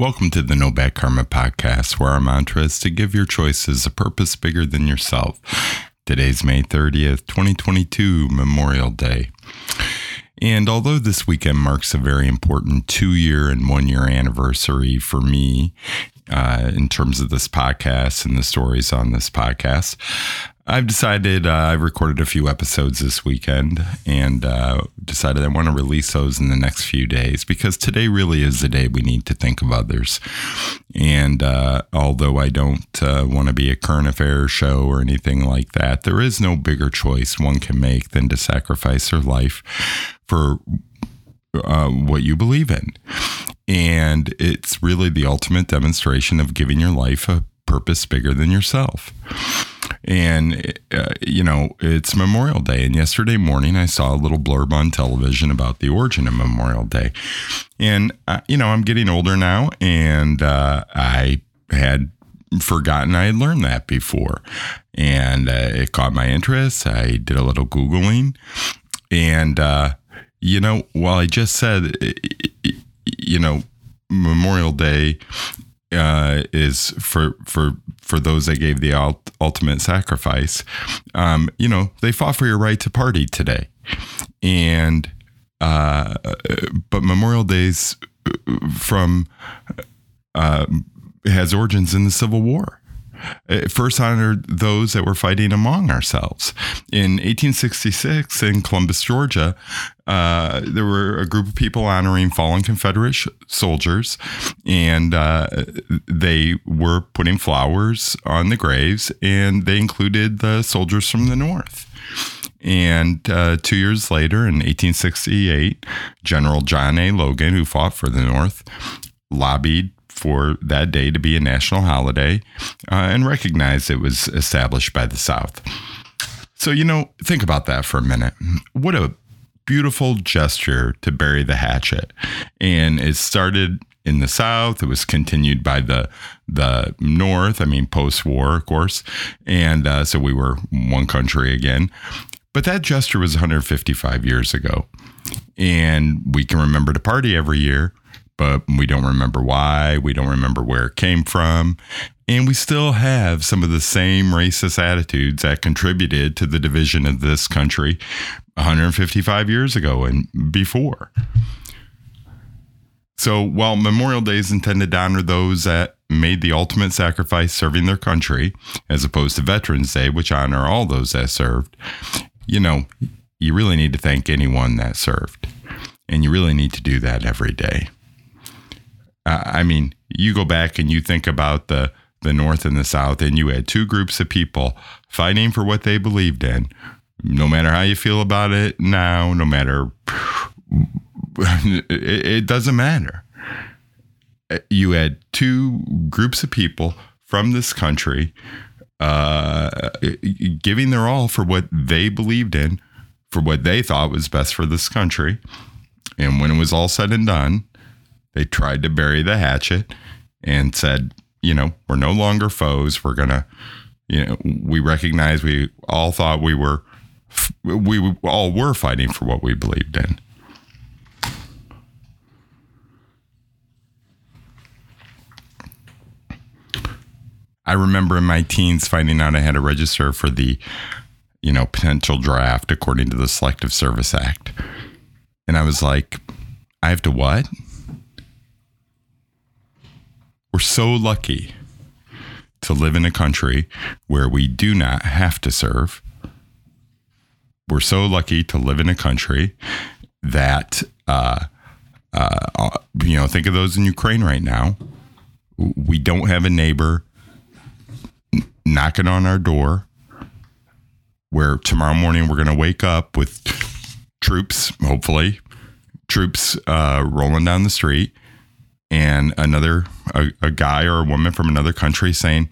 Welcome to the No Bad Karma podcast, where our mantra is to give your choices a purpose bigger than yourself. Today's May 30th, 2022, Memorial Day. And although this weekend marks a very important two year and one year anniversary for me uh, in terms of this podcast and the stories on this podcast, I've decided uh, I've recorded a few episodes this weekend and uh, decided I want to release those in the next few days because today really is the day we need to think of others. And uh, although I don't uh, want to be a current affairs show or anything like that, there is no bigger choice one can make than to sacrifice their life for uh, what you believe in. And it's really the ultimate demonstration of giving your life a purpose bigger than yourself. And, uh, you know, it's Memorial Day. And yesterday morning, I saw a little blurb on television about the origin of Memorial Day. And, uh, you know, I'm getting older now, and uh, I had forgotten I had learned that before. And uh, it caught my interest. I did a little Googling. And, uh, you know, while I just said, you know, Memorial Day uh, is for for for those that gave the ult- ultimate sacrifice. Um, you know, they fought for your right to party today, and uh, but Memorial Days from uh, has origins in the Civil War. It first honored those that were fighting among ourselves. In 1866, in Columbus, Georgia, uh, there were a group of people honoring fallen Confederate sh- soldiers, and uh, they were putting flowers on the graves, and they included the soldiers from the North. And uh, two years later, in 1868, General John A. Logan, who fought for the North, lobbied for that day to be a national holiday uh, and recognized it was established by the South. So, you know, think about that for a minute. What a beautiful gesture to bury the hatchet. And it started in the South. It was continued by the the North. I mean, post war, of course, and uh, so we were one country again. But that gesture was 155 years ago, and we can remember to party every year but we don't remember why. We don't remember where it came from. And we still have some of the same racist attitudes that contributed to the division of this country 155 years ago and before. So while Memorial Day is intended to honor those that made the ultimate sacrifice serving their country, as opposed to Veterans Day, which honor all those that served, you know, you really need to thank anyone that served. And you really need to do that every day. I mean, you go back and you think about the the North and the South, and you had two groups of people fighting for what they believed in. No matter how you feel about it now, no matter, it, it doesn't matter. You had two groups of people from this country uh, giving their all for what they believed in, for what they thought was best for this country. And when it was all said and done, they tried to bury the hatchet and said, you know, we're no longer foes. We're going to, you know, we recognize we all thought we were, we all were fighting for what we believed in. I remember in my teens finding out I had to register for the, you know, potential draft according to the Selective Service Act. And I was like, I have to what? We're so lucky to live in a country where we do not have to serve. We're so lucky to live in a country that, uh, uh, you know, think of those in Ukraine right now. We don't have a neighbor knocking on our door where tomorrow morning we're going to wake up with troops, hopefully, troops uh, rolling down the street and another a, a guy or a woman from another country saying,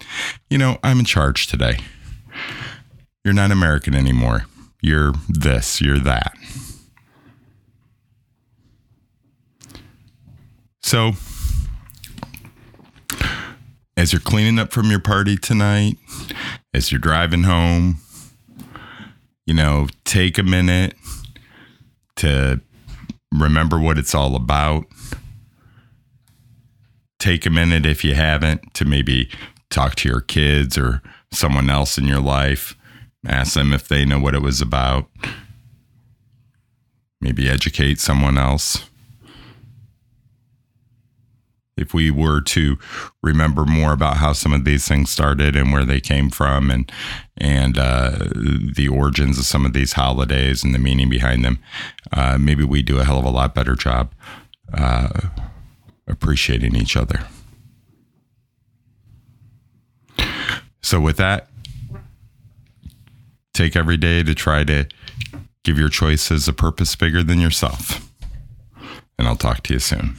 you know, I'm in charge today. You're not American anymore. You're this, you're that. So, as you're cleaning up from your party tonight, as you're driving home, you know, take a minute to remember what it's all about take a minute if you haven't to maybe talk to your kids or someone else in your life. Ask them if they know what it was about. Maybe educate someone else if we were to remember more about how some of these things started and where they came from and and uh, the origins of some of these holidays and the meaning behind them, uh, maybe we do a hell of a lot better job uh, appreciating each other. So with that, take every day to try to give your choices a purpose bigger than yourself. And I'll talk to you soon.